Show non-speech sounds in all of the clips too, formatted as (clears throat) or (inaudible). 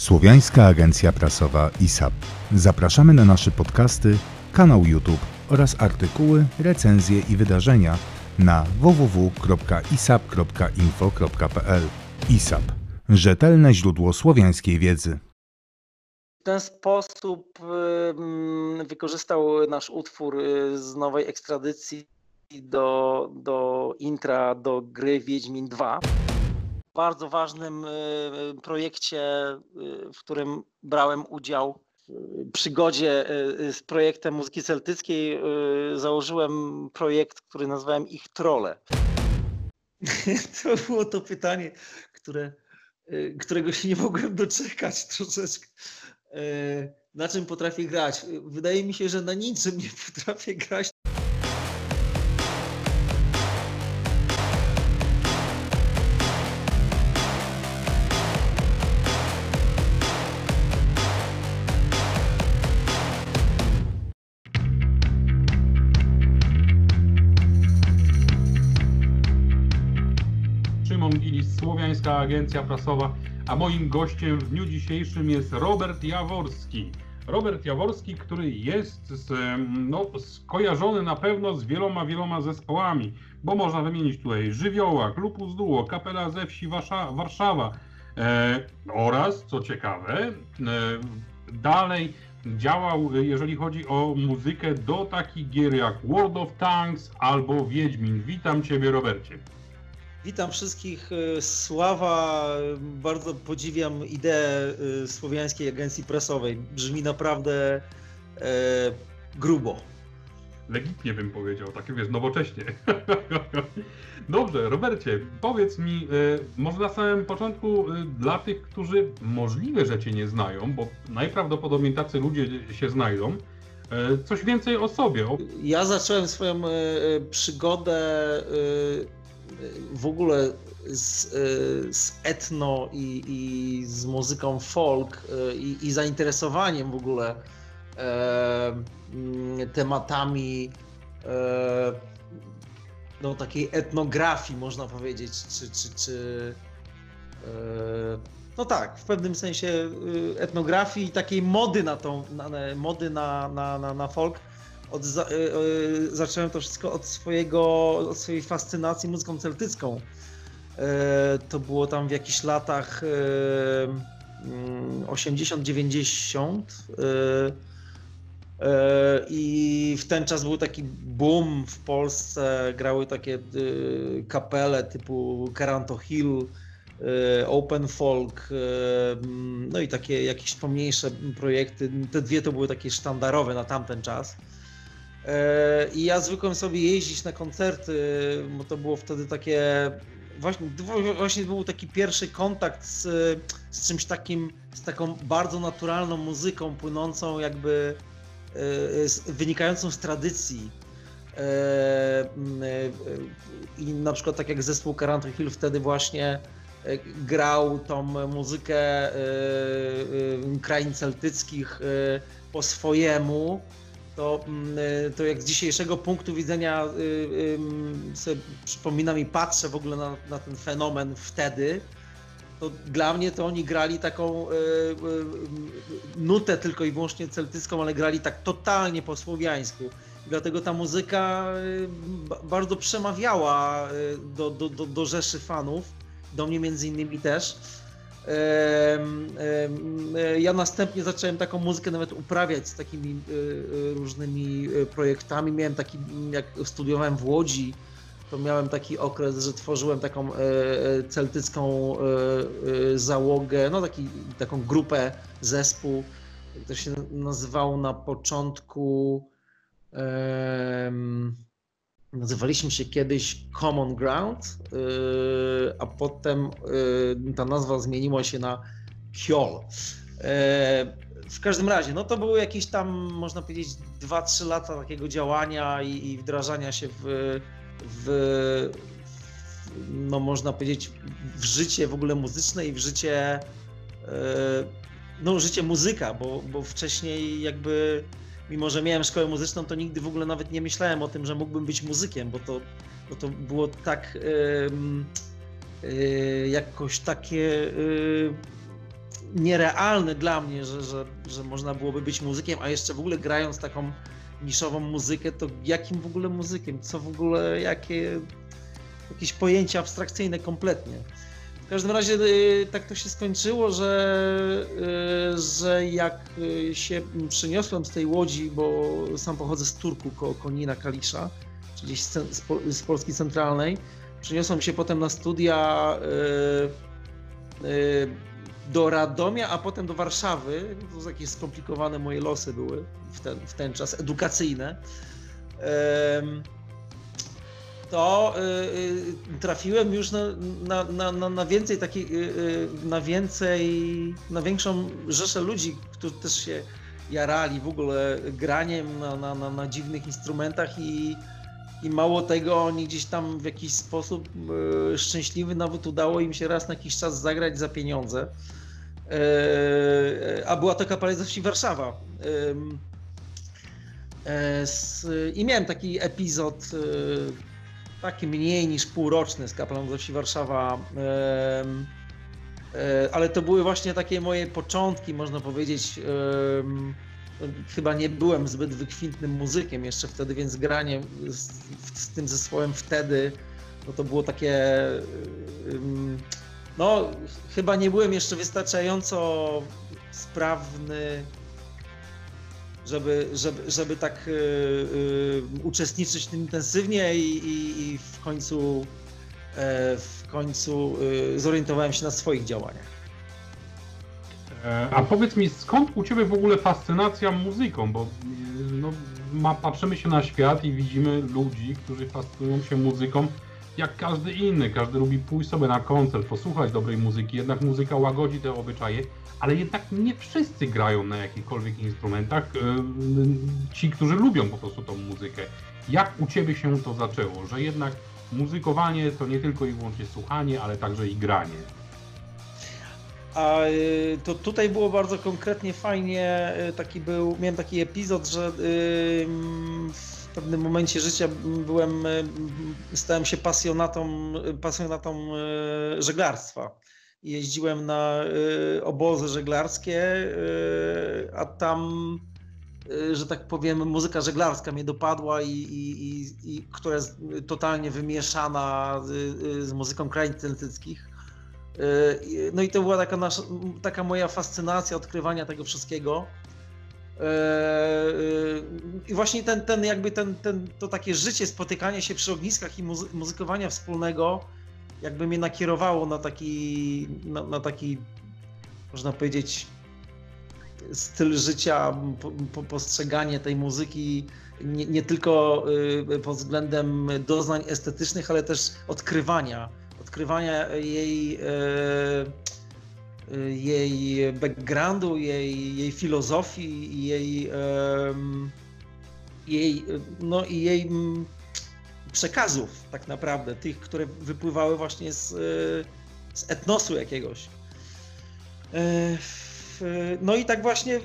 Słowiańska Agencja Prasowa ISAP. Zapraszamy na nasze podcasty, kanał YouTube oraz artykuły, recenzje i wydarzenia na www.isap.info.pl. ISAP. Rzetelne źródło słowiańskiej wiedzy. W ten sposób ym, wykorzystał nasz utwór y, z nowej ekstradycji do, do intra do gry Wiedźmin 2. Bardzo ważnym y, projekcie, y, w którym brałem udział przygodzie z projektem muzyki celtyckiej, założyłem projekt, który nazwałem Ich Trole. (laughs) To było to pytanie, które, którego się nie mogłem doczekać troszeczkę. Na czym potrafię grać? Wydaje mi się, że na niczym nie potrafię grać. Agencja Prasowa, a moim gościem w dniu dzisiejszym jest Robert Jaworski. Robert Jaworski, który jest z, no, skojarzony na pewno z wieloma, wieloma zespołami, bo można wymienić tutaj Żywioła, Klub Duo, Kapela ze wsi Wasza, Warszawa e, oraz, co ciekawe, e, dalej działał, jeżeli chodzi o muzykę, do takich gier jak World of Tanks albo Wiedźmin. Witam Ciebie, Robercie. Witam wszystkich. y, Sława, bardzo podziwiam ideę y, Słowiańskiej Agencji Prasowej. Brzmi naprawdę e, grubo. Legitnie bym powiedział, takie wiesz, nowocześnie. (laughs) Dobrze, Robercie, powiedz mi, może na samym początku dla tych, którzy możliwe, że Cię nie znają, bo najprawdopodobniej tacy ludzie się znajdą, coś więcej o sobie. Ja zacząłem swoją przygodę w ogóle z, e, z etno i, i z muzyką folk e, i, i zainteresowaniem w ogóle e, mm, tematami e, no, takiej etnografii, można powiedzieć, czy, czy, czy e, no tak, w pewnym sensie y, etnografii i takiej mody na tą, na, mody na, na, na, na folk. Od, y, y, zacząłem to wszystko od swojego, od swojej fascynacji muzyką celtycką. E, to było tam w jakichś latach e, mm, 80-90. e, e, I w ten czas był taki boom w Polsce. Grały takie kapele typu Caranto Hill, e, Open Folk, e, mm, no i takie jakieś pomniejsze projekty. Te dwie to były takie sztandarowe na tamten czas. E, I ja zwykłem sobie jeździć na koncerty, bo to było wtedy takie. Właśnie, właśnie był taki pierwszy kontakt z, z czymś takim, z taką bardzo naturalną muzyką, płynącą jakby, e, wynikającą z tradycji. E, I na przykład tak jak zespół Caranto Hill wtedy właśnie grał tą muzykę krain celtyckich po swojemu, to, mm, y, to jak z dzisiejszego punktu widzenia y, y, sobie przypominam i patrzę w ogóle na, na ten fenomen wtedy, to dla mnie to oni grali taką y, nutę tylko i wyłącznie celtycką, ale grali tak totalnie po słowiańsku. Dlatego ta muzyka ba- bardzo przemawiała do, do, do, do rzeszy fanów, do mnie między innymi też. E, Ja następnie zacząłem taką muzykę nawet uprawiać z takimi y, y, różnymi y, projektami. Miałem taki, jak studiowałem w Łodzi, to miałem taki okres, że tworzyłem taką e, e, celtycką e, e, załogę, no taki, taką grupę, zespół. To się nazywało na początku. em, Nazywaliśmy się kiedyś Common Ground, yy, a potem yy, ta nazwa zmieniła się na Kjol. Yy, W każdym razie, no to były jakieś tam, można powiedzieć, 2-3 lata takiego działania i, wdrażania się w, w, no można powiedzieć, w życie w ogóle muzyczne i w życie, no życie muzyka, bo, bo wcześniej jakby mimo że miałem szkołę muzyczną, to nigdy w ogóle nawet nie myślałem o tym, że mógłbym być muzykiem, bo to, bo to było tak em, e, jakoś takie e, nierealne dla mnie, że, że, że można byłoby być muzykiem, a jeszcze w ogóle grając taką niszową muzykę, to jakim w ogóle muzykiem? Co w ogóle, jakie jakieś pojęcia abstrakcyjne kompletnie. W każdym razie y, tak to się skończyło, że, y, że jak y, się przeniosłem z tej łodzi, bo sam pochodzę z Turku koło Konina Kalisza, czyli z, Polski Centralnej, przeniosłem się potem na studia do Radomia, a potem do Warszawy. To jakieś skomplikowane moje losy były w ten, w ten czas, edukacyjne to y, y, trafiłem już na, na, na, na więcej takiej, y, na więcej, na większą rzeszę ludzi, którzy też się jarali w ogóle graniem na, na, na, na dziwnych instrumentach i, i mało tego, oni gdzieś tam w jakiś sposób szczęśliwy nawet udało im się raz na jakiś czas zagrać za pieniądze. A była to kapela ze wsi Warszawa. E, I miałem taki epizod taki mniej niż półroczny z kapelą wsi Warszawa. E, ale to były właśnie takie moje początki, można powiedzieć. Chyba nie byłem zbyt wykwintnym muzykiem jeszcze wtedy, więc granie z, z tym zespołem wtedy, no to było takie. No, chyba nie byłem jeszcze wystarczająco sprawny żeby, żeby, żeby tak y, y, uczestniczyć w tym intensywnie i, i, i w końcu, e, w końcu zorientowałem się na swoich działaniach. E, a powiedz mi, skąd u Ciebie w ogóle fascynacja muzyką? Bo no, ma, patrzymy się na świat i widzimy ludzi, którzy fascynują się muzyką jak każdy inny. Każdy lubi pójść sobie na koncert, posłuchać dobrej muzyki, jednak muzyka łagodzi te obyczaje ale jednak nie wszyscy grają na jakichkolwiek instrumentach. E, ci, którzy lubią po prostu tą muzykę. Jak u Ciebie się to zaczęło, że jednak muzykowanie to nie tylko i wyłącznie słuchanie, ale także i granie? A e, to tutaj było bardzo konkretnie, fajnie, e, taki był, miałem taki epizod, że w pewnym momencie życia byłem, stałem się pasjonatą, pasjonatą żeglarstwa jeździłem na y, obozy żeglarskie, a tam, że tak powiem, muzyka żeglarska mnie dopadła i, i, i która jest totalnie wymieszana z, z muzyką krain celtyckich. No i to była taka, nasza, taka moja fascynacja odkrywania tego wszystkiego. I właśnie ten, ten jakby ten, ten, to takie życie, spotykanie się przy ogniskach i muzykowania wspólnego jakby mnie nakierowało na taki, na, na taki, można powiedzieć, styl życia, po, po, postrzeganie tej muzyki nie, nie, tylko y, pod względem doznań estetycznych, ale też odkrywania, odkrywania jej, y, jej backgroundu, jej, jej filozofii, jej, jej, no jej przekazów tak naprawdę, tych, które wypływały właśnie z, e, z etnosu jakiegoś. E, no i tak właśnie e,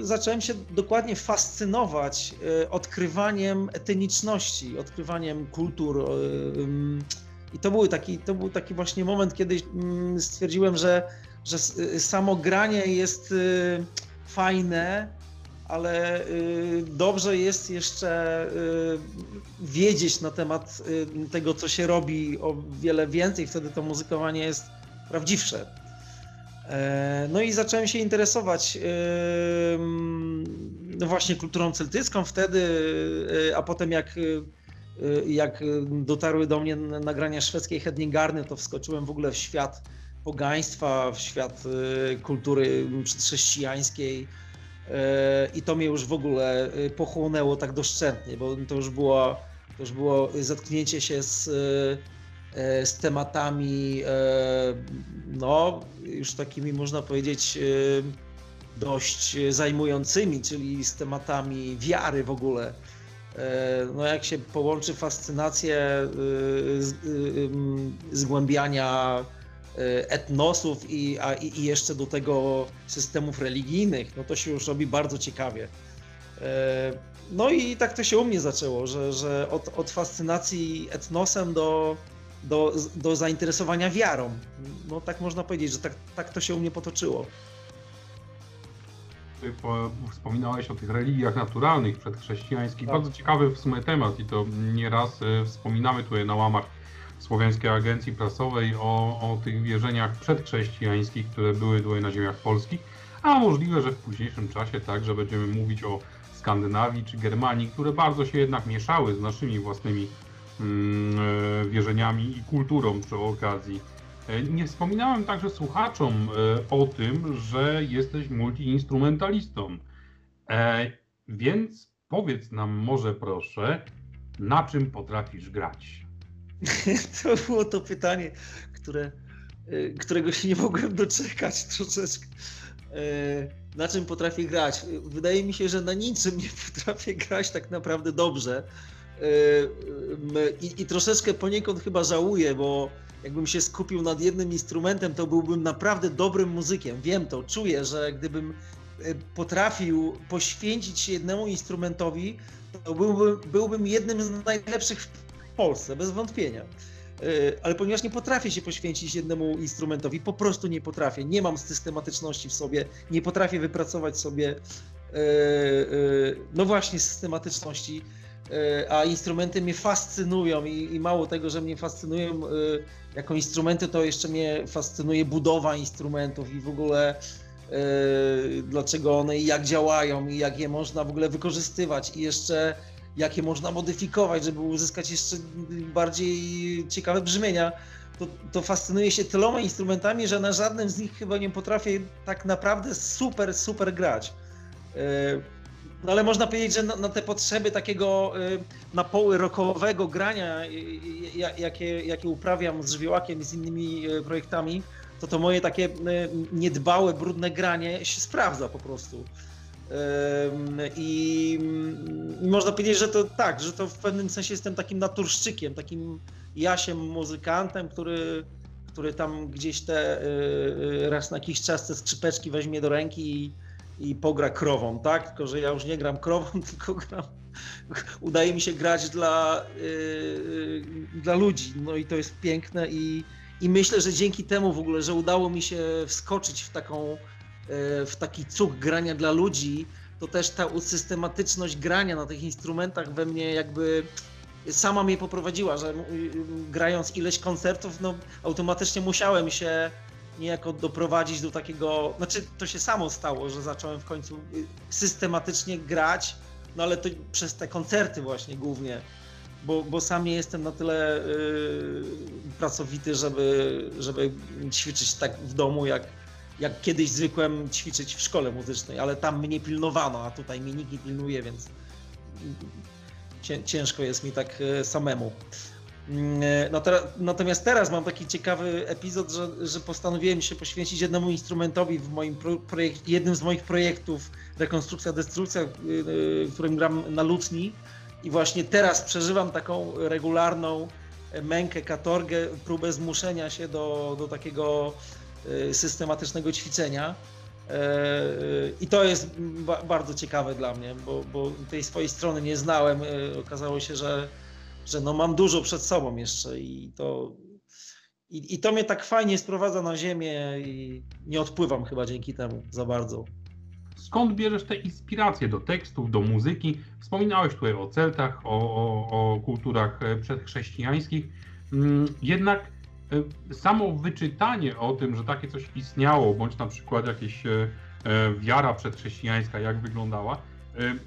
zacząłem się dokładnie fascynować odkrywaniem etniczności, odkrywaniem kultur. I to był taki, to był taki właśnie moment, kiedy mm, stwierdziłem, że, że samo granie jest fajne, ale y, dobrze jest jeszcze y, wiedzieć na temat y, tego, co się robi o wiele więcej, wtedy to muzykowanie jest prawdziwsze. E, no i zacząłem się interesować no właśnie kulturą celtycką wtedy, a potem jak, jak dotarły do mnie nagrania szwedzkiej Hedningarny, to wskoczyłem w ogóle w świat pogaństwa, w świat kultury chrześcijańskiej i to mnie już w ogóle y, pochłonęło tak doszczętnie, bo to już było, to już było zetknięcie się z, y, z tematami, no już takimi można powiedzieć dość zajmującymi, czyli z tematami wiary w ogóle. No jak się połączy fascynację zgłębiania Y, etnosów i, a, i jeszcze do tego systemów religijnych, no to się już robi bardzo ciekawie. Y, no i tak to się u mnie zaczęło, że, że od, od fascynacji etnosem do, do, do zainteresowania wiarą. No tak można powiedzieć, że tak, tak to się u mnie potoczyło. Wspominałeś o tych religiach naturalnych przedchrześcijańskich. Tak. Bardzo ciekawy w sumie temat i to nieraz e, wspominamy tutaj na łamach Słowiańskiej Agencji Prasowej o, o tych wierzeniach przedchrześcijańskich, które były tutaj na ziemiach polskich, a możliwe, że w późniejszym czasie także będziemy mówić o Skandynawii czy Germanii, które bardzo się jednak mieszały z naszymi własnymi mm, e, wierzeniami i kulturą przy okazji. E, nie wspominałem także słuchaczom e, o tym, że jesteś multiinstrumentalistą. Więc powiedz nam może proszę, na czym potrafisz grać? (laughs) To było to pytanie, które, którego się nie mogłem doczekać troszeczkę. Na czym potrafię grać? Wydaje mi się, że na niczym nie potrafię grać tak naprawdę dobrze. I, i troszeczkę poniekąd chyba żałuję, bo jakbym się skupił nad jednym instrumentem, to byłbym naprawdę dobrym muzykiem. Wiem to, czuję, że gdybym e, potrafił poświęcić się jednemu instrumentowi, to byłbym, byłbym jednym z najlepszych w Polsce, bez wątpienia. E, ale ponieważ nie potrafię się poświęcić jednemu instrumentowi, po prostu nie potrafię, nie mam systematyczności w sobie, nie potrafię wypracować sobie, e, no właśnie, systematyczności a instrumenty mnie fascynują i, i, mało tego, że mnie fascynują jako instrumenty, to jeszcze mnie fascynuje budowa instrumentów i w ogóle e, dlaczego one i jak działają i jak je można w ogóle wykorzystywać i jeszcze jak je można modyfikować, żeby uzyskać jeszcze bardziej ciekawe brzmienia. To, to fascynuje się tyloma instrumentami, że na żadnym z nich chyba nie potrafię tak naprawdę super, super grać. No ale można powiedzieć, że na, na te potrzeby takiego y, napoły rockowego grania, y, y, jakie, jakie uprawiam z żywiołakiem i z innymi y, projektami, to to moje takie y, niedbałe, brudne granie się sprawdza po prostu. I, I można powiedzieć, że to tak, że to w pewnym sensie jestem takim naturszczykiem, takim jasiem muzykantem, który, który tam gdzieś te y, raz na jakiś czas te skrzypeczki weźmie do ręki i, i pogra krową, tak? Tylko, że ja już nie gram krową, (laughs) tylko gram. Udaje mi się grać dla, yy, dla ludzi. No i to jest piękne i, i myślę, że dzięki temu w ogóle, że udało mi się wskoczyć w taką, yy, w taki cuk grania dla ludzi, to też ta systematyczność grania na tych instrumentach we mnie jakby sama mnie poprowadziła, że yy, grając ileś koncertów, no automatycznie musiałem się niejako doprowadzić do takiego, znaczy to się samo stało, że zacząłem w końcu y, systematycznie grać, no ale to przez te koncerty właśnie głównie, bo, bo sam nie jestem na tyle yy, pracowity, żeby, żeby ćwiczyć tak w domu, jak, jak kiedyś zwykłem ćwiczyć w szkole muzycznej, ale tam mnie pilnowano, a tutaj mnie nikt nie pilnuje, więc ciężko jest mi tak y, samemu. Mm, e, no natomiast teraz mam taki ciekawy epizod, że, że postanowiłem się poświęcić jednemu instrumentowi w moim projekt, jednym z moich projektów Rekonstrukcja, Destrukcja, y, y, w którym gram na lutni. I właśnie teraz przeżywam taką regularną mękę, katorgę, próbę zmuszenia się do, do takiego y, systematycznego ćwiczenia. E, I to jest bardzo ciekawe dla mnie, bo, bo tej swojej strony nie znałem. Okazało się, że że no mam dużo przed sobą jeszcze i to, i, i to mnie tak fajnie sprowadza na ziemię i nie odpływam chyba dzięki temu za bardzo. Skąd bierzesz te inspiracje do tekstów, do muzyki? Wspominałeś tutaj o Celtach, o, o, o kulturach e, przedchrześcijańskich. Mm, jednak e, samo wyczytanie o tym, że takie coś istniało, bądź na przykład jakieś e, wiara przedchrześcijańska, jak wyglądała,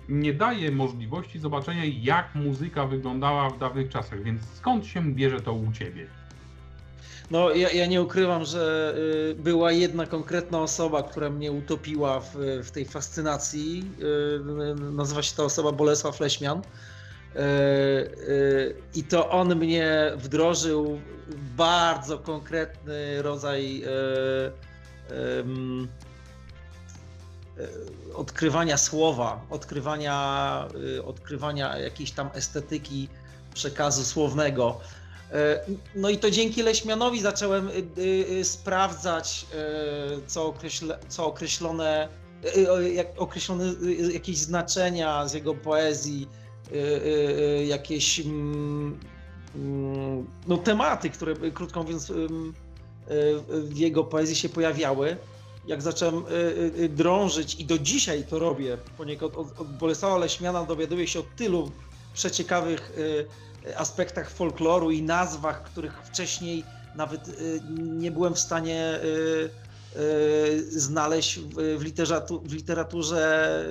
nie daje możliwości zobaczenia, jak muzyka wyglądała w dawnych czasach, więc skąd się bierze to u ciebie? No, ja, ja nie ukrywam, że y, była jedna konkretna osoba, która mnie utopiła w, w tej fascynacji. Y, nazywa się ta osoba Bolesław Leśmian. I to on mnie wdrożył w bardzo konkretny rodzaj odkrywania słowa, odkrywania, e, odkrywania jakiejś tam estetyki przekazu słownego. E, no i to dzięki Leśmianowi zacząłem sprawdzać, co, określe, co określone, jak określone jakieś znaczenia z jego poezji, jakieś mm, mm, no, tematy, które krótko mówiąc w jego poezji się pojawiały. Jak zacząłem drążyć i do dzisiaj to robię, poniekąd od, Bolesława Leśmiana dowiaduję się o tylu przeciekawych aspektach folkloru i nazwach, których wcześniej nawet nie byłem w stanie znaleźć w, w literaturze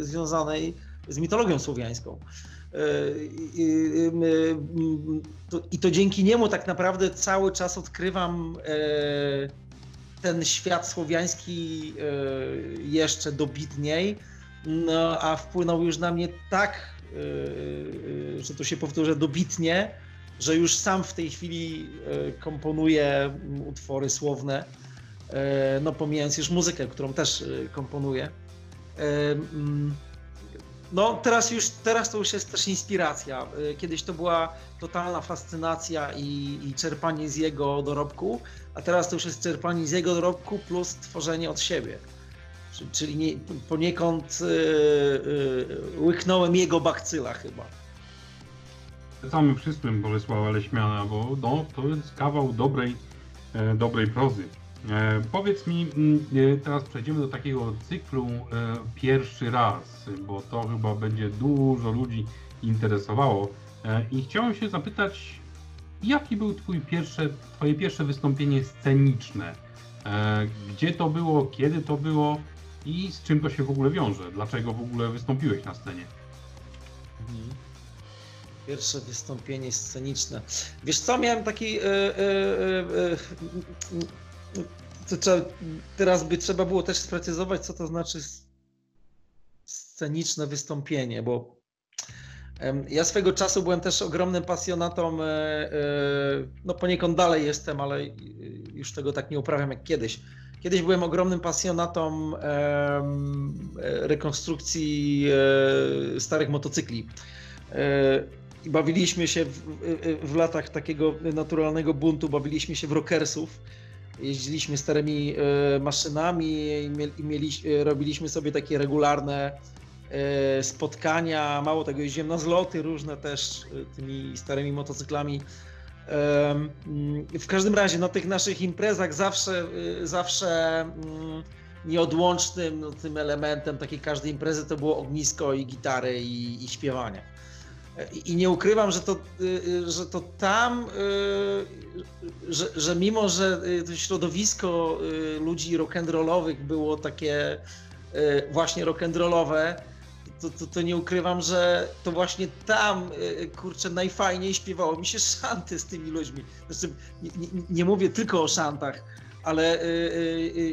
związanej z mitologią słowiańską. I to dzięki niemu tak naprawdę cały czas odkrywam ten świat słowiański jeszcze dobitniej, no, a wpłynął już na mnie tak, że to się powtórzę, dobitnie, że już sam w tej chwili komponuję utwory słowne, no pomijając już muzykę, którą też komponuję. No teraz już, teraz to już jest też inspiracja. Kiedyś to była totalna fascynacja i, i, czerpanie z jego dorobku, a teraz to już jest czerpanie z jego dorobku plus tworzenie od siebie. Czyli nie, poniekąd yy, yy, łyknąłem jego bakcyla chyba. Samym wszystkim Bolesława Leśmiana, bo no, to jest kawał dobrej, e, dobrej prozy. E, powiedz mi, mm, e, teraz przejdziemy do takiego cyklu e, pierwszy raz, bo to chyba będzie dużo ludzi interesowało. I chciałem się zapytać, jaki był twój pierwsze, twoje pierwsze wystąpienie sceniczne? Gdzie to było, kiedy to było i z czym to się w ogóle wiąże? Dlaczego w ogóle wystąpiłeś na scenie? Mhm. Pierwsze wystąpienie sceniczne. Wiesz co, miałem taki. Yy, yy, yy, teraz by trzeba było też sprecyzować, co to znaczy sceniczne wystąpienie, bo ja swego czasu byłem też ogromnym pasjonatą, e, e, no poniekąd dalej jestem, ale już tego tak nie uprawiam jak kiedyś. Kiedyś byłem ogromnym pasjonatą rekonstrukcji e, starych motocykli. Bawiliśmy się w, w, latach takiego naturalnego buntu, bawiliśmy się w rockersów jeździliśmy starymi maszynami i mieli, robiliśmy sobie takie regularne spotkania, mało tego, jeździłem na zloty różne też tymi starymi motocyklami. W każdym razie na tych naszych imprezach zawsze, zawsze mm, nieodłącznym no, tym elementem takiej każdej imprezy to było ognisko i gitary i, i śpiewanie. I nie ukrywam, że to, że to tam, że, że mimo, że to środowisko ludzi rock'n'rollowych było takie właśnie rock'n'rollowe, to, to, to, nie ukrywam, że to właśnie tam, kurczę, najfajniej śpiewało mi się (laughs) szanty z tymi ludźmi. Znaczy, nie, nie, nie mówię tylko o szantach, ale y,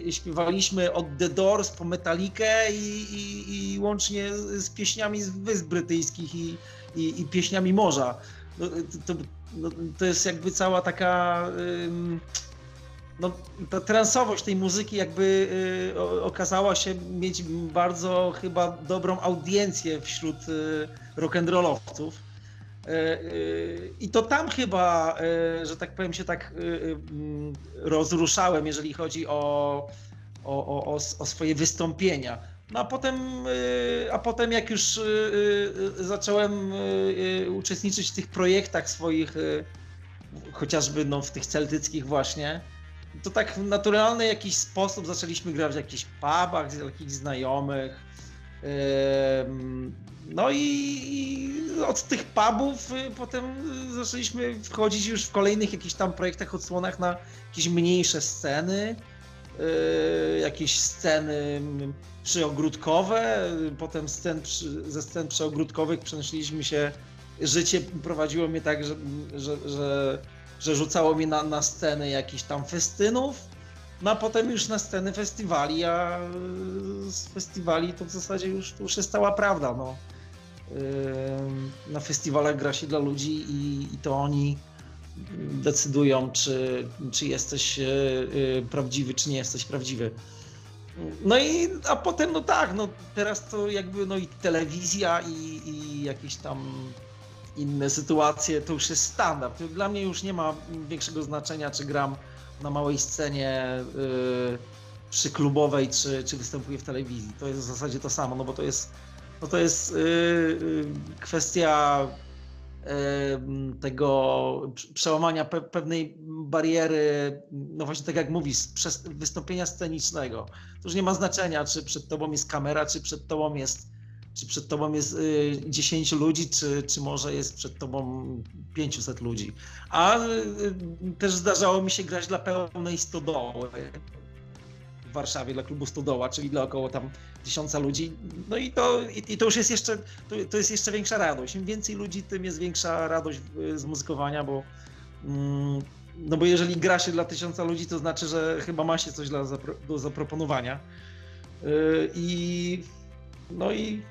y, śpiewaliśmy od The Doors po Metalikę i, i, i łącznie z pieśniami z Wysp Brytyjskich i, i, i pieśniami morza. No, to, no, to jest jakby cała taka. No, ta transowość tej muzyki jakby y, okazała się mieć bardzo chyba dobrą audiencję wśród y, rock'n'rollowców. Y, I to tam chyba, że tak powiem, się tak mm, rozruszałem, jeżeli chodzi o, o, o, o swoje wystąpienia. No a potem, y, a potem jak już y, y, zacząłem uczestniczyć w tych projektach swoich, chociażby no, w tych celtyckich właśnie, to tak w naturalny jakiś sposób zaczęliśmy grać w jakichś pubach z jakichś znajomych. No i od tych pubów potem zaczęliśmy wchodzić już w kolejnych jakichś tam projektach, odsłonach na jakieś mniejsze sceny, jakieś sceny przyogródkowe, potem scen, ze scen przyogródkowych przenieśliśmy się, życie prowadziło mnie tak, że, że, że, że rzucało mnie na, na sceny jakichś tam festynów, no a potem już na sceny festiwali, a z festiwali to w zasadzie już, już jest stała prawda, no. Na festiwalach gra się dla ludzi i, i to oni decydują, czy, czy jesteś e, e, prawdziwy, czy nie jesteś prawdziwy. No i, a potem, no tak, no teraz to jakby, no i telewizja i, i jakieś tam inne sytuacje, to już jest standard. Dla mnie już nie ma większego znaczenia, czy gram na małej scenie yy, przy klubowej, czy, czy występuję w telewizji. To jest w zasadzie to samo, no bo to jest, no to jest yy, yy kwestia tego przełamania pewnej bariery, no właśnie tak jak mówisz, wystąpienia scenicznego. To już nie ma znaczenia, czy przed tobą jest kamera, czy przed tobą jest, czy przed tobą jest 10 y, ludzi, czy, czy może jest przed tobą 500 ludzi. A y, też zdarzało mi się grać dla pełnej stodoły w Warszawie, dla klubu Stodoła, czyli dla około tam tysiąca ludzi. No i to, i, i to już jest jeszcze, to, to, jest jeszcze większa radość. Im więcej ludzi, tym jest większa radość z muzykowania, bo mm, no bo jeżeli gra się dla tysiąca ludzi, to znaczy, że chyba ma się coś dla, do zaproponowania. Yy, I no i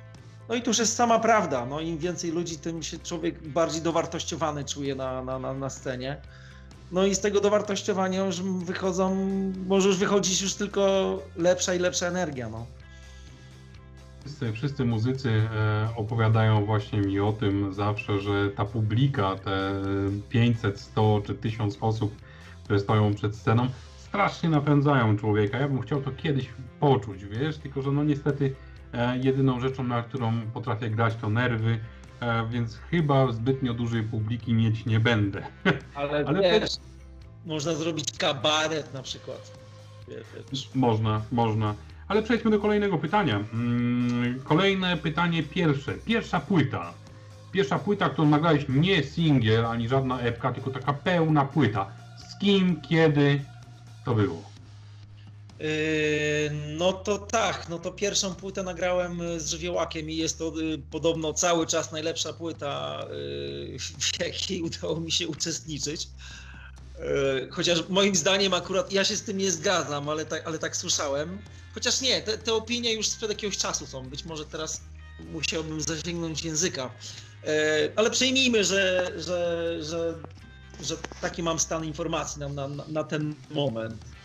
no i to już jest sama prawda. No, Im więcej ludzi, tym się człowiek bardziej dowartościowany czuje na, na, na, na scenie. No i z tego dowartościowania już wychodzą, może już wychodzić już tylko lepsza i lepsza energia. No. Wszyscy, wszyscy muzycy e, opowiadają właśnie mi o tym zawsze, że ta publika, te 500, 100 czy 1000 osób, które stoją przed sceną, strasznie napędzają człowieka. Ja bym chciał to kiedyś poczuć, wiesz, tylko że no niestety jedyną rzeczą, na którą potrafię grać to nerwy, e, więc chyba zbytnio dużej publiki mieć nie będę. (laughs) Ale, Ale wiesz, to... można zrobić kabaret na przykład. Wiesz. Można, można. Ale przejdźmy do kolejnego pytania. Mm, kolejne pytanie pierwsze. Pierwsza płyta. Pierwsza płyta, którą nagrałeś nie singiel, ani żadna epka, tylko taka pełna płyta. Z kim, kiedy to było? Yy, no to tak, no to pierwszą płytę nagrałem z Żywiołakiem i jest to yy, podobno cały czas najlepsza płyta, yy, (laughs) w jakiej udało mi się uczestniczyć. Chociaż moim zdaniem akurat ja się z tym nie zgadzam, ale tak, ale tak słyszałem. Chociaż nie, te, te opinie już sprzed jakiegoś czasu są. Być może teraz musiałbym zasięgnąć języka. Ale przejmijmy, że, że, że, że taki mam stan informacji na, na, na ten moment.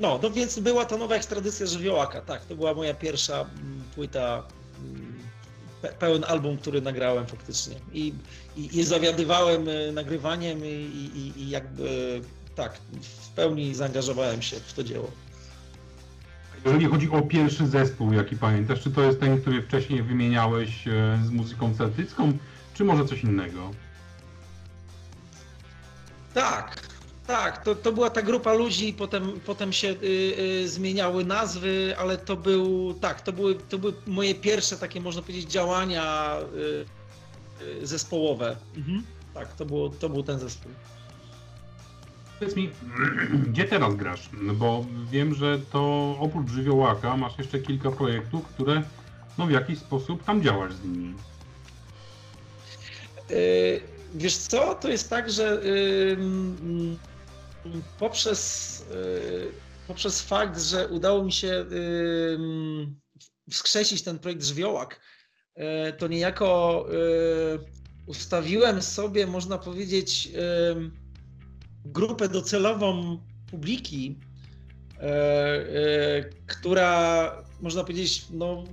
No, no więc była to nowa ekstradycja żywiołaka, tak. To była moja pierwsza mm, płyta, mm, pełen album, który nagrałem faktycznie. I, i, i zawiadywałem e, nagrywaniem i, i, i jakby tak, w pełni zaangażowałem się w to dzieło. Jeżeli chodzi o pierwszy zespół, jaki pamiętasz, czy to jest ten, który wcześniej wymieniałeś e, z muzyką celtycką, czy może coś innego? Tak, tak, to, to była ta grupa ludzi, potem, potem się y, y, zmieniały nazwy, ale to był, tak, to były, to były moje pierwsze takie, można powiedzieć, działania y, y zespołowe. Mhm. Tak, to, było, to był ten zespół. Powiedz mi, (clears throat) gdzie teraz grasz? No bo wiem, że to oprócz żywiołaka masz jeszcze kilka projektów, które no w jakiś sposób tam działasz z nimi. Yy, wiesz co, to jest tak, że yy, poprzez, yy, poprzez fakt, że udało mi się wskrzesić ten projekt żywiołak, to niejako ustawiłem sobie, można powiedzieć, grupę docelową publiki, e, e, która można powiedzieć, no,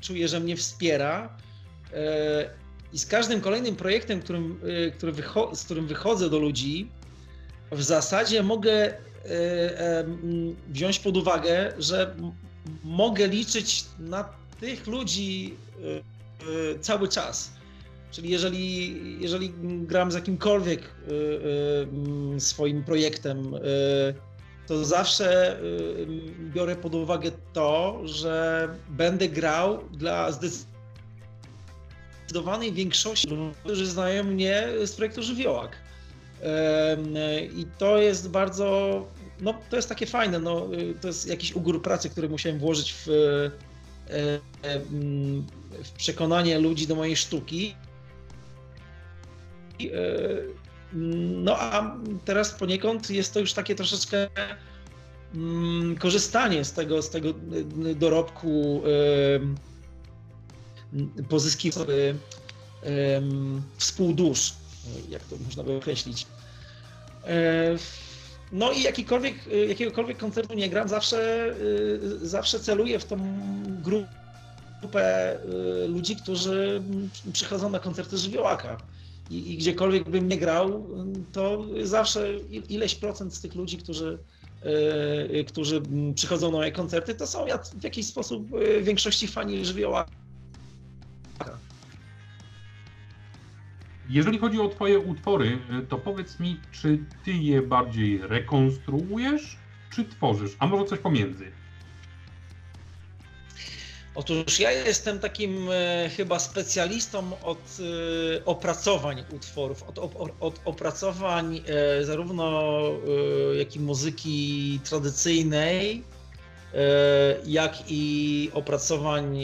czuje, że mnie wspiera. E, I z każdym kolejnym projektem, którym, który z którym wychodzę do ludzi, w zasadzie mogę wziąć pod uwagę, że mogę liczyć na tych ludzi cały czas. Czyli jeżeli, jeżeli gram z jakimkolwiek swoim projektem, to zawsze biorę pod uwagę to, że będę grał dla zdecydowanej większości ludzi, którzy znają mnie z projektu Żywiołak. I to jest bardzo, no to jest takie fajne, no, to jest jakiś ugór pracy, który musiałem włożyć w, w przekonanie ludzi do mojej sztuki. E, no a teraz poniekąd jest to już takie troszeczkę mm, korzystanie z tego, z tego e, dorobku e, pozyskiwany współdusz, jak to można by określić. No i jakikolwiek, jakiegokolwiek koncertu nie gram, zawsze, zawsze celuję w tą grupę ludzi, którzy przychodzą na koncerty żywiołaka i, i gdziekolwiek bym nie grał, to zawsze ileś procent z tych ludzi, którzy, którzy przychodzą na moje koncerty, to są w jakiś sposób w większości fani żywioła. Jeżeli chodzi o Twoje utwory, to powiedz mi, czy Ty je bardziej rekonstruujesz, czy tworzysz, a może coś pomiędzy? Otóż ja jestem takim e, chyba specjalistą od e, opracowań utworów, od, od, opracowań e, zarówno e, jak i muzyki tradycyjnej, e, jak i opracowań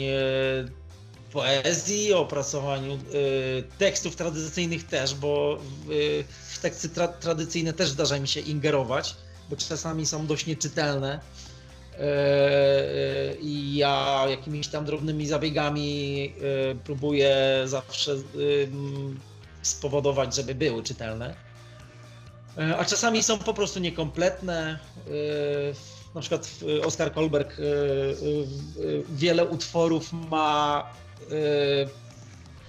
e, poezji, opracowań e, tekstów tradycyjnych też, bo w, w teksty tra tradycyjne też zdarza mi się ingerować, bo czasami są dość nieczytelne. E, i ja jakimiś tam drobnymi zabiegami e, próbuję zawsze spowodować, żeby były czytelne. E, a czasami są po prostu niekompletne. Na przykład Oskar Kolberg wiele utworów ma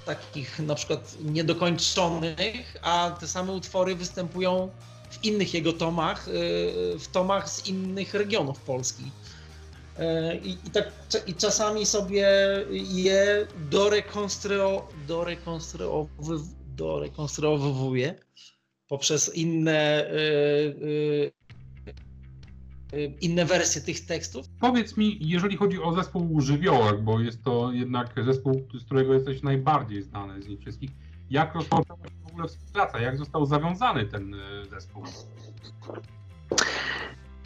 takich na przykład niedokończonych, a te same utwory występują w innych jego tomach, w tomach z innych regionów Polski. E, I, i, tak, I czasami sobie je dorekonstruo, dorekonstruowy, dorekonstruowuję poprzez inne, inne wersje tych tekstów. Powiedz mi, jeżeli chodzi o zespół Żywiołek, bo jest to jednak zespół, z którego jesteś najbardziej znany z nich wszystkich, jak rozpoczęła się w ogóle współpraca, jak został zawiązany ten zespół?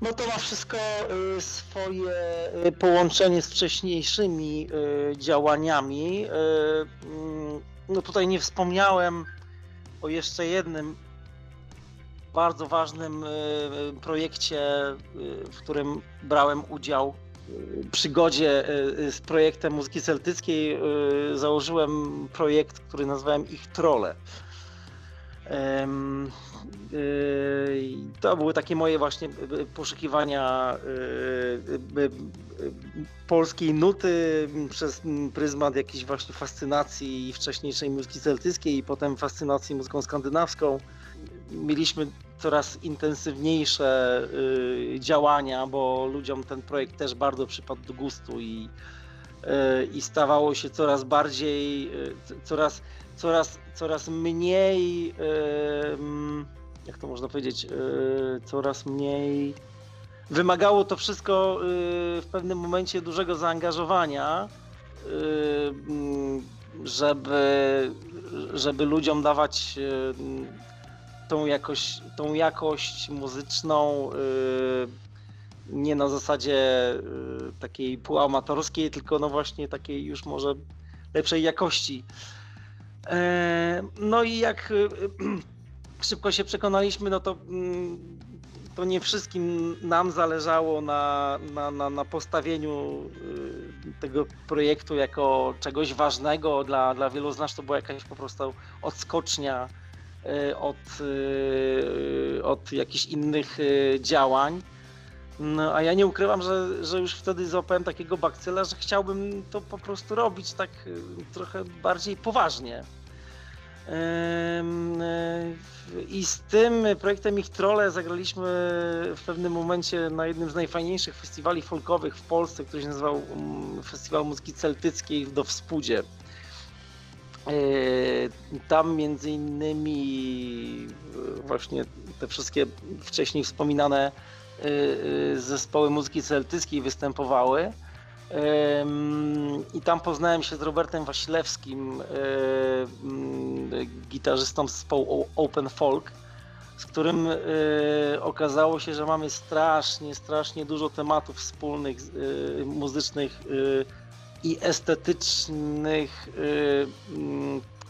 No to ma wszystko y, swoje y, połączenie z wcześniejszymi y, działaniami. Mm, no tutaj nie wspomniałem o jeszcze jednym bardzo ważnym projekcie, w którym brałem udział przygodzie z projektem muzyki celtyckiej. Założyłem projekt, który nazwałem Ich Trole. To były takie moje właśnie poszukiwania polskiej nuty przez pryzmat jakiejś właśnie fascynacji wcześniejszej muzyki celtyckiej i potem fascynacji muzyką skandynawską. Mieliśmy coraz intensywniejsze działania, bo ludziom ten projekt też bardzo przypadł do gustu i, i stawało się coraz bardziej, coraz coraz, coraz mniej, jak to można powiedzieć, coraz mniej. Wymagało to wszystko w pewnym momencie dużego zaangażowania, e, żeby, żeby ludziom dawać tą jakość, tą jakość muzyczną nie na zasadzie takiej półamatorskiej, tylko no właśnie takiej już może lepszej jakości. E, no i jak e, szybko się przekonaliśmy, no to, mm, to nie wszystkim nam zależało na, na, na, na postawieniu tego projektu jako czegoś ważnego. Dla, dla wielu z nas to była jakaś po prostu odskocznia od, od jakichś innych działań. No, a ja nie ukrywam, że, że już wtedy złapałem takiego bakcyla, że chciałbym to po prostu robić tak trochę bardziej poważnie. I z tym projektem Ich Trole zagraliśmy w pewnym momencie na jednym z najfajniejszych festiwali folkowych w Polsce, który się nazywał mm, Festiwal Muzyki Celtyckiej w Dowspudzie. E, tam między innymi właśnie te wszystkie wcześniej wspominane y, zespoły muzyki celtyckiej występowały. I tam poznałem się z Robertem Wasilewskim, y, gitarzystą zespołu Open Folk, z którym okazało się, że mamy strasznie, strasznie dużo tematów wspólnych, muzycznych i estetycznych,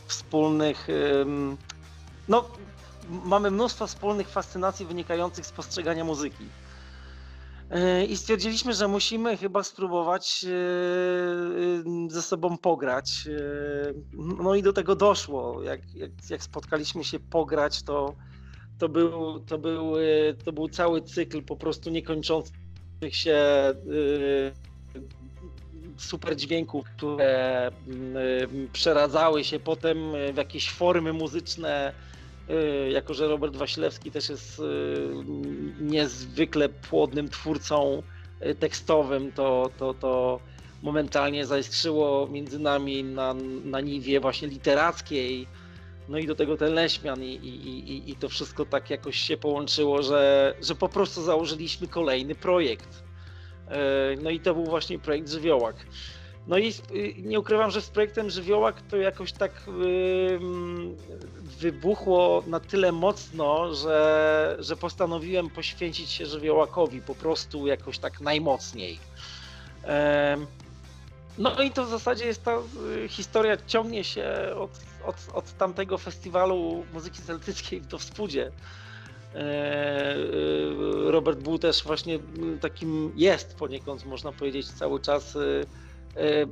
wspólnych. No, mamy mnóstwo wspólnych fascynacji wynikających z postrzegania muzyki. E, I stwierdziliśmy, że musimy chyba spróbować ze sobą pograć. No i do tego doszło. Jak, jak, jak spotkaliśmy się pograć, to, to, był, to, był, to był cały cykl po prostu niekończących się super dźwięków, które przeradzały się potem w jakieś formy muzyczne Y, jako że Robert Wasilewski też jest y, niezwykle płodnym twórcą y, tekstowym, to, to, to momentalnie zaiskrzyło między nami na, na niwie właśnie literackiej. No i do tego ten Leśmian i, i, i, i to wszystko tak jakoś się połączyło, że, że po prostu założyliśmy kolejny projekt. E, no i to był właśnie projekt Żywiołak. No i nie ukrywam, że z projektem Żywiołak to jakoś tak wybuchło na tyle mocno, że, że postanowiłem poświęcić się Żywiołakowi po prostu jakoś tak najmocniej. No i to w zasadzie jest ta y, historia, ciągnie się od, od, od tamtego festiwalu muzyki celtyckiej w Dowspudzie. E, y, Robert był też właśnie takim, jest poniekąd można powiedzieć cały czas E,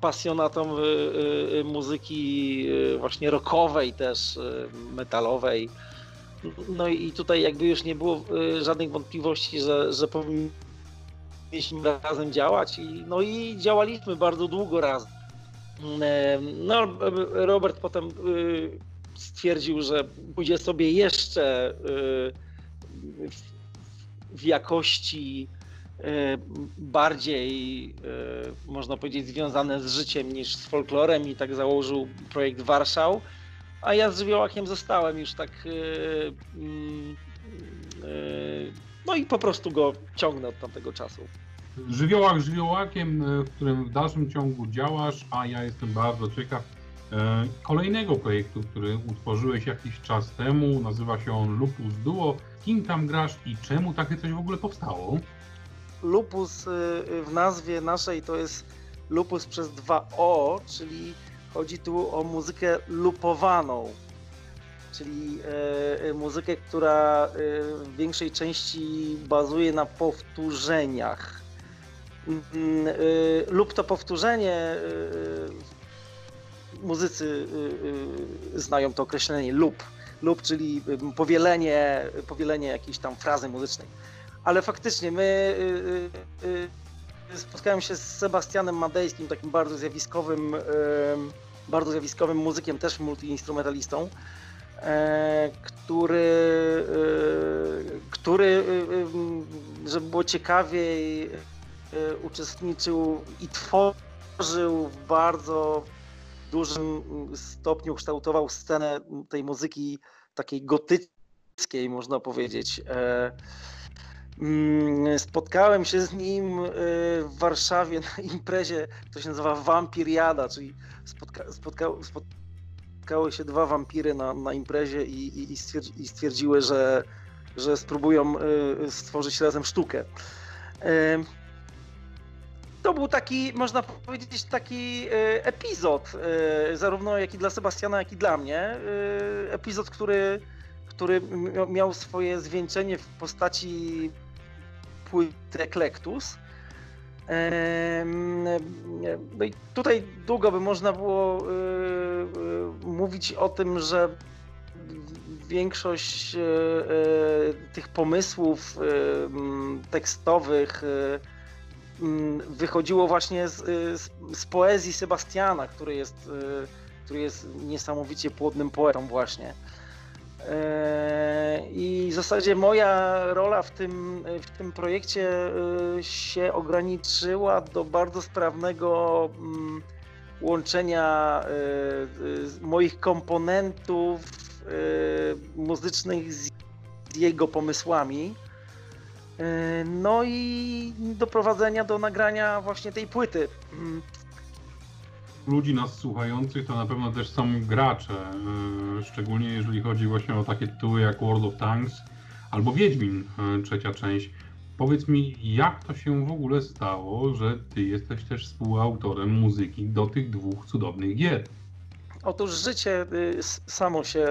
pasjonatą e, e, muzyki właśnie rockowej też, metalowej. No i tutaj jakby już nie było żadnych wątpliwości, że, że powinniśmy razem działać i, no i działaliśmy bardzo długo razem. No, Robert potem stwierdził, że pójdzie sobie jeszcze w jakości E, bardziej, e, można powiedzieć, związane z życiem niż z folklorem i tak założył projekt Warszał, a ja z żywiołakiem zostałem już tak no i po prostu go ciągnę od tamtego czasu. Żywiołak żywiołakiem, w którym w dalszym ciągu działasz, a ja jestem bardzo ciekaw kolejnego projektu, który utworzyłeś jakiś czas temu. Nazywa się on Lupus Duo. Kim tam grasz i czemu takie coś w ogóle powstało? lupus y, y, w nazwie naszej to jest lupus przez dwa O, czyli chodzi tu o muzykę lupowaną, czyli y, muzykę, która w większej części bazuje na powtórzeniach. Mm, lub to powtórzenie, muzycy znają to określenie lub, lub czyli powielenie, powielenie jakiejś tam frazy muzycznej. Ale faktycznie my y, y, y, spotkałem się z Sebastianem Madejskim, takim bardzo zjawiskowym, bardzo zjawiskowym muzykiem, też multiinstrumentalistą, e, który, który, żeby było ciekawiej, uczestniczył i tworzył w bardzo dużym stopniu, kształtował scenę tej muzyki takiej gotyckiej, można powiedzieć. E, Mm, spotkałem się z nim y, w Warszawie na imprezie, to się nazywa Wampiriada, czyli spotka, spotka, spotkały się dwa wampiry na, na imprezie i, i, i stwierdziły, że, że spróbują y, stworzyć razem sztukę. To był taki, można powiedzieć, taki y, epizod, zarówno jak i dla Sebastiana, jak i dla mnie. Epizod, który, który miał swoje zwieńczenie w postaci płyty Eclectus. No i tutaj długo by można było mówić o tym, że większość tych pomysłów tekstowych wychodziło właśnie z, z, poezji Sebastiana, który jest, który jest niesamowicie płodnym poetą właśnie. E, I w zasadzie moja rola w tym, w tym projekcie e, się ograniczyła do bardzo sprawnego mm, łączenia moich komponentów muzycznych z jego pomysłami. No i doprowadzenia do nagrania właśnie tej płyty. Mm ludzi nas słuchających to na pewno też są gracze, e, szczególnie jeżeli chodzi właśnie o takie tytuły jak World of Tanks albo Wiedźmin, e, trzecia część. Powiedz mi, jak to się w ogóle stało, że ty jesteś też współautorem muzyki do tych dwóch cudownych gier? Otóż życie samo się,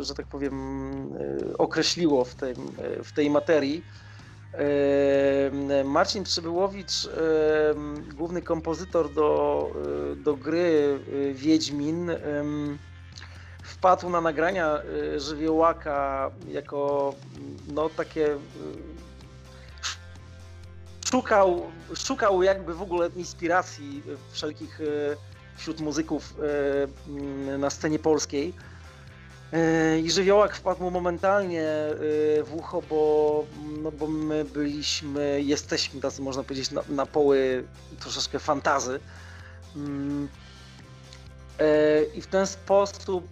że tak powiem, określiło w tej, w tej materii. Marcin Przybyłowicz, główny kompozytor do, e, do gry e, Wiedźmin, wpadł na nagrania e, Żywiołaka jako no takie szukał, szukał jakby w ogóle inspiracji wszelkich wśród muzyków na scenie polskiej. E, I żywiołak wpadł mu momentalnie e, w ucho, bo, no bo my byliśmy, jesteśmy tacy można powiedzieć na, na poły troszeczkę fantazy. Mm. I w ten sposób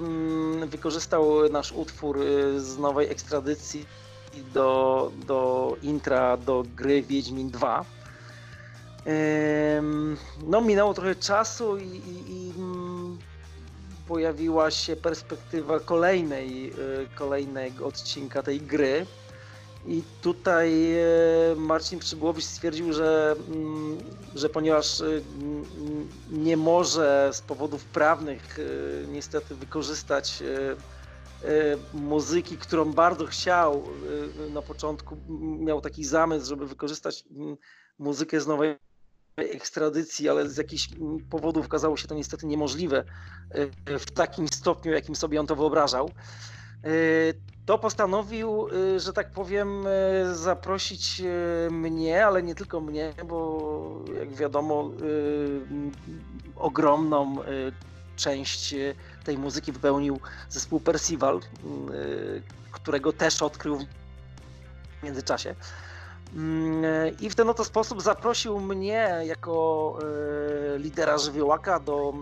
mm, wykorzystał nasz utwór z nowej ekstradycji do, do intra do gry Wiedźmin 2. No, minęło trochę czasu i, i, i mm, pojawiła się perspektywa kolejnej, kolejnego odcinka tej gry. I tutaj e, Marcin Przybłowicz stwierdził, że, mm, że ponieważ e, nie może z powodów prawnych niestety wykorzystać muzyki, którą bardzo chciał na początku, miał taki zamysł, żeby wykorzystać muzykę z nowej ekstradycji, ale z jakichś powodów okazało się to niestety niemożliwe w takim stopniu, jakim sobie on to wyobrażał to postanowił, y, że tak powiem, zaprosić mnie, ale nie tylko mnie, bo jak wiadomo, ogromną część tej muzyki wypełnił zespół Percival, którego też odkrył w międzyczasie. I w ten oto sposób zaprosił mnie jako lidera żywiołaka do,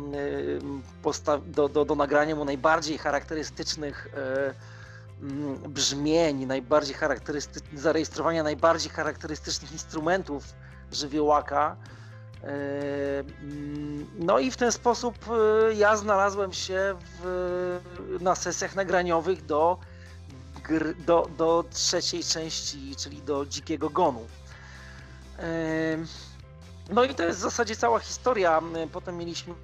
do, do, do nagrania mu najbardziej charakterystycznych Mm, brzmień, najbardziej charakterystycznych, zarejestrowania najbardziej charakterystycznych instrumentów żywiołaka. E, mm, no i w ten sposób e, ja znalazłem się w, na sesjach nagraniowych do, do, do trzeciej części, czyli do Dzikiego Gonu. E, no i to jest w zasadzie cała historia. Potem mieliśmy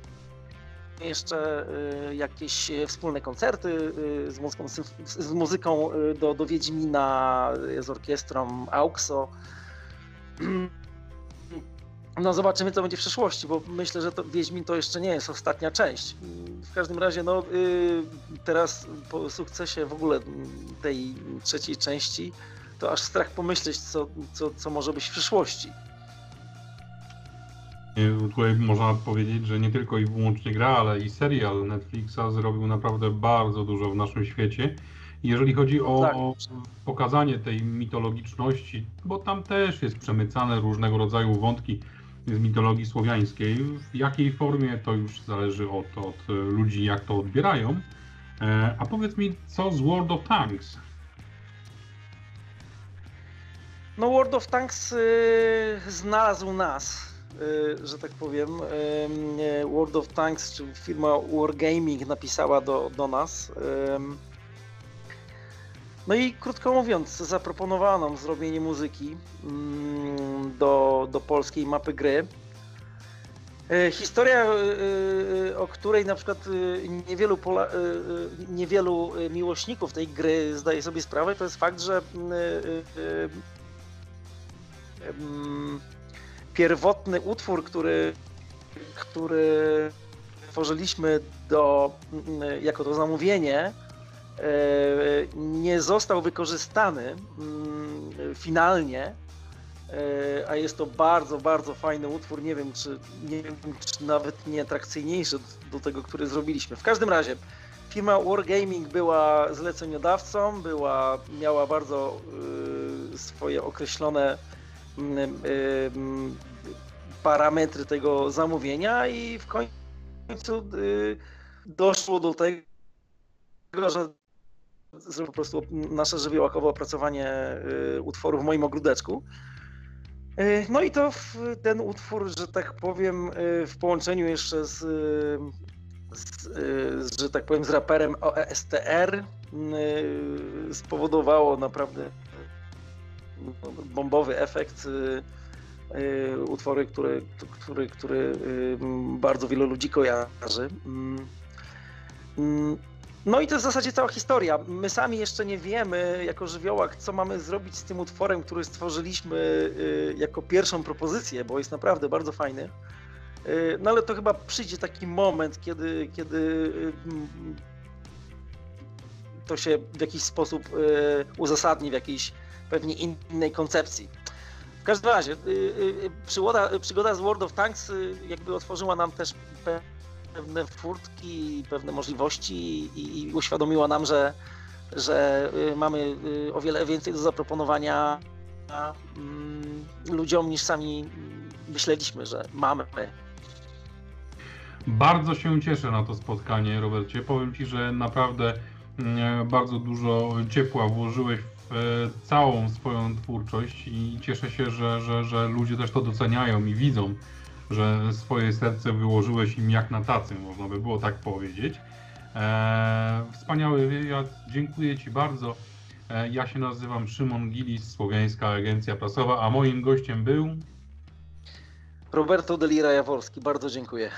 jeszcze y, jakieś wspólne koncerty y, z muzyką, z muzyką y, do, do Wiedźmina, z orkiestrą AUXO. (clears throat) No zobaczymy, co będzie w przyszłości, bo myślę, że to Wiedźmin to jeszcze nie jest ostatnia część. W każdym razie, no teraz po sukcesie w ogóle tej trzeciej części, to aż strach pomyśleć, co, co, co może być w przyszłości. Tutaj można powiedzieć, że nie tylko i wyłącznie gra, ale i serial Netflixa zrobił naprawdę bardzo dużo w naszym świecie. Jeżeli chodzi o, tak. pokazanie tej mitologiczności, bo tam też jest przemycane różnego rodzaju wątki z mitologii słowiańskiej. W jakiej formie to już zależy od, od ludzi, jak to odbierają. E, a powiedz mi, co z World of Tanks? No World of Tanks yy, znalazł nas Y, że tak powiem, World of Tanks, czy firma Wargaming napisała do, do nas. No i krótko mówiąc, zaproponowano nam zrobienie muzyki mm, do, do polskiej mapy gry. E, historia, e, e, o której na przykład niewielu, Pola, niewielu miłośników tej gry zdaje sobie sprawę, to jest fakt, że pierwotny utwór, który, który tworzyliśmy do, jako to zamówienie, nie został wykorzystany mm, finalnie, e, a jest to bardzo, bardzo fajny utwór. Nie wiem, czy, nie czy nawet nie atrakcyjniejszy do tego, który zrobiliśmy. W każdym razie, firma Wargaming była zleceniodawcą, była, miała bardzo y, swoje określone parametry tego zamówienia i w końcu y, doszło do tego, że że po prostu nasze żywiołakowe opracowanie y, utworu w moim ogródeczku. Y, no i to ten utwór, że tak powiem, w połączeniu jeszcze z, z że tak powiem, z raperem OESTR spowodowało naprawdę bombowy efekt. Y, y, utwory, które, który y, bardzo wielu ludzi kojarzy. No i to jest w zasadzie cała historia. My sami jeszcze nie wiemy, jako żywiołak, co mamy zrobić z tym utworem, który stworzyliśmy jako pierwszą propozycję, bo jest naprawdę bardzo fajny. No ale to chyba przyjdzie taki moment, kiedy, kiedy to się w jakiś sposób uzasadni w jakiejś pewnie innej koncepcji. W każdym razie, y, y, przygoda, przygoda z World of Tanks y, jakby otworzyła nam też pewne furtki, pewne możliwości i, i uświadomiła nam, że, że mamy o wiele więcej do zaproponowania ludziom niż sami myśleliśmy, że mamy. Bardzo się cieszę na to spotkanie, Robercie. Powiem Ci, że naprawdę mm, bardzo dużo ciepła włożyłeś w e, całą swoją twórczość i cieszę się, że, że, że ludzie też to doceniają i widzą, że swoje serce wyłożyłeś im jak na tacy, można by było tak powiedzieć. E, wspaniały wywiad, dziękuję Ci bardzo. E, ja się nazywam Szymon Gilis, Słowiańska Agencja Prasowa, a moim gościem był... Roberto Delira Jaworski, bardzo dziękuję.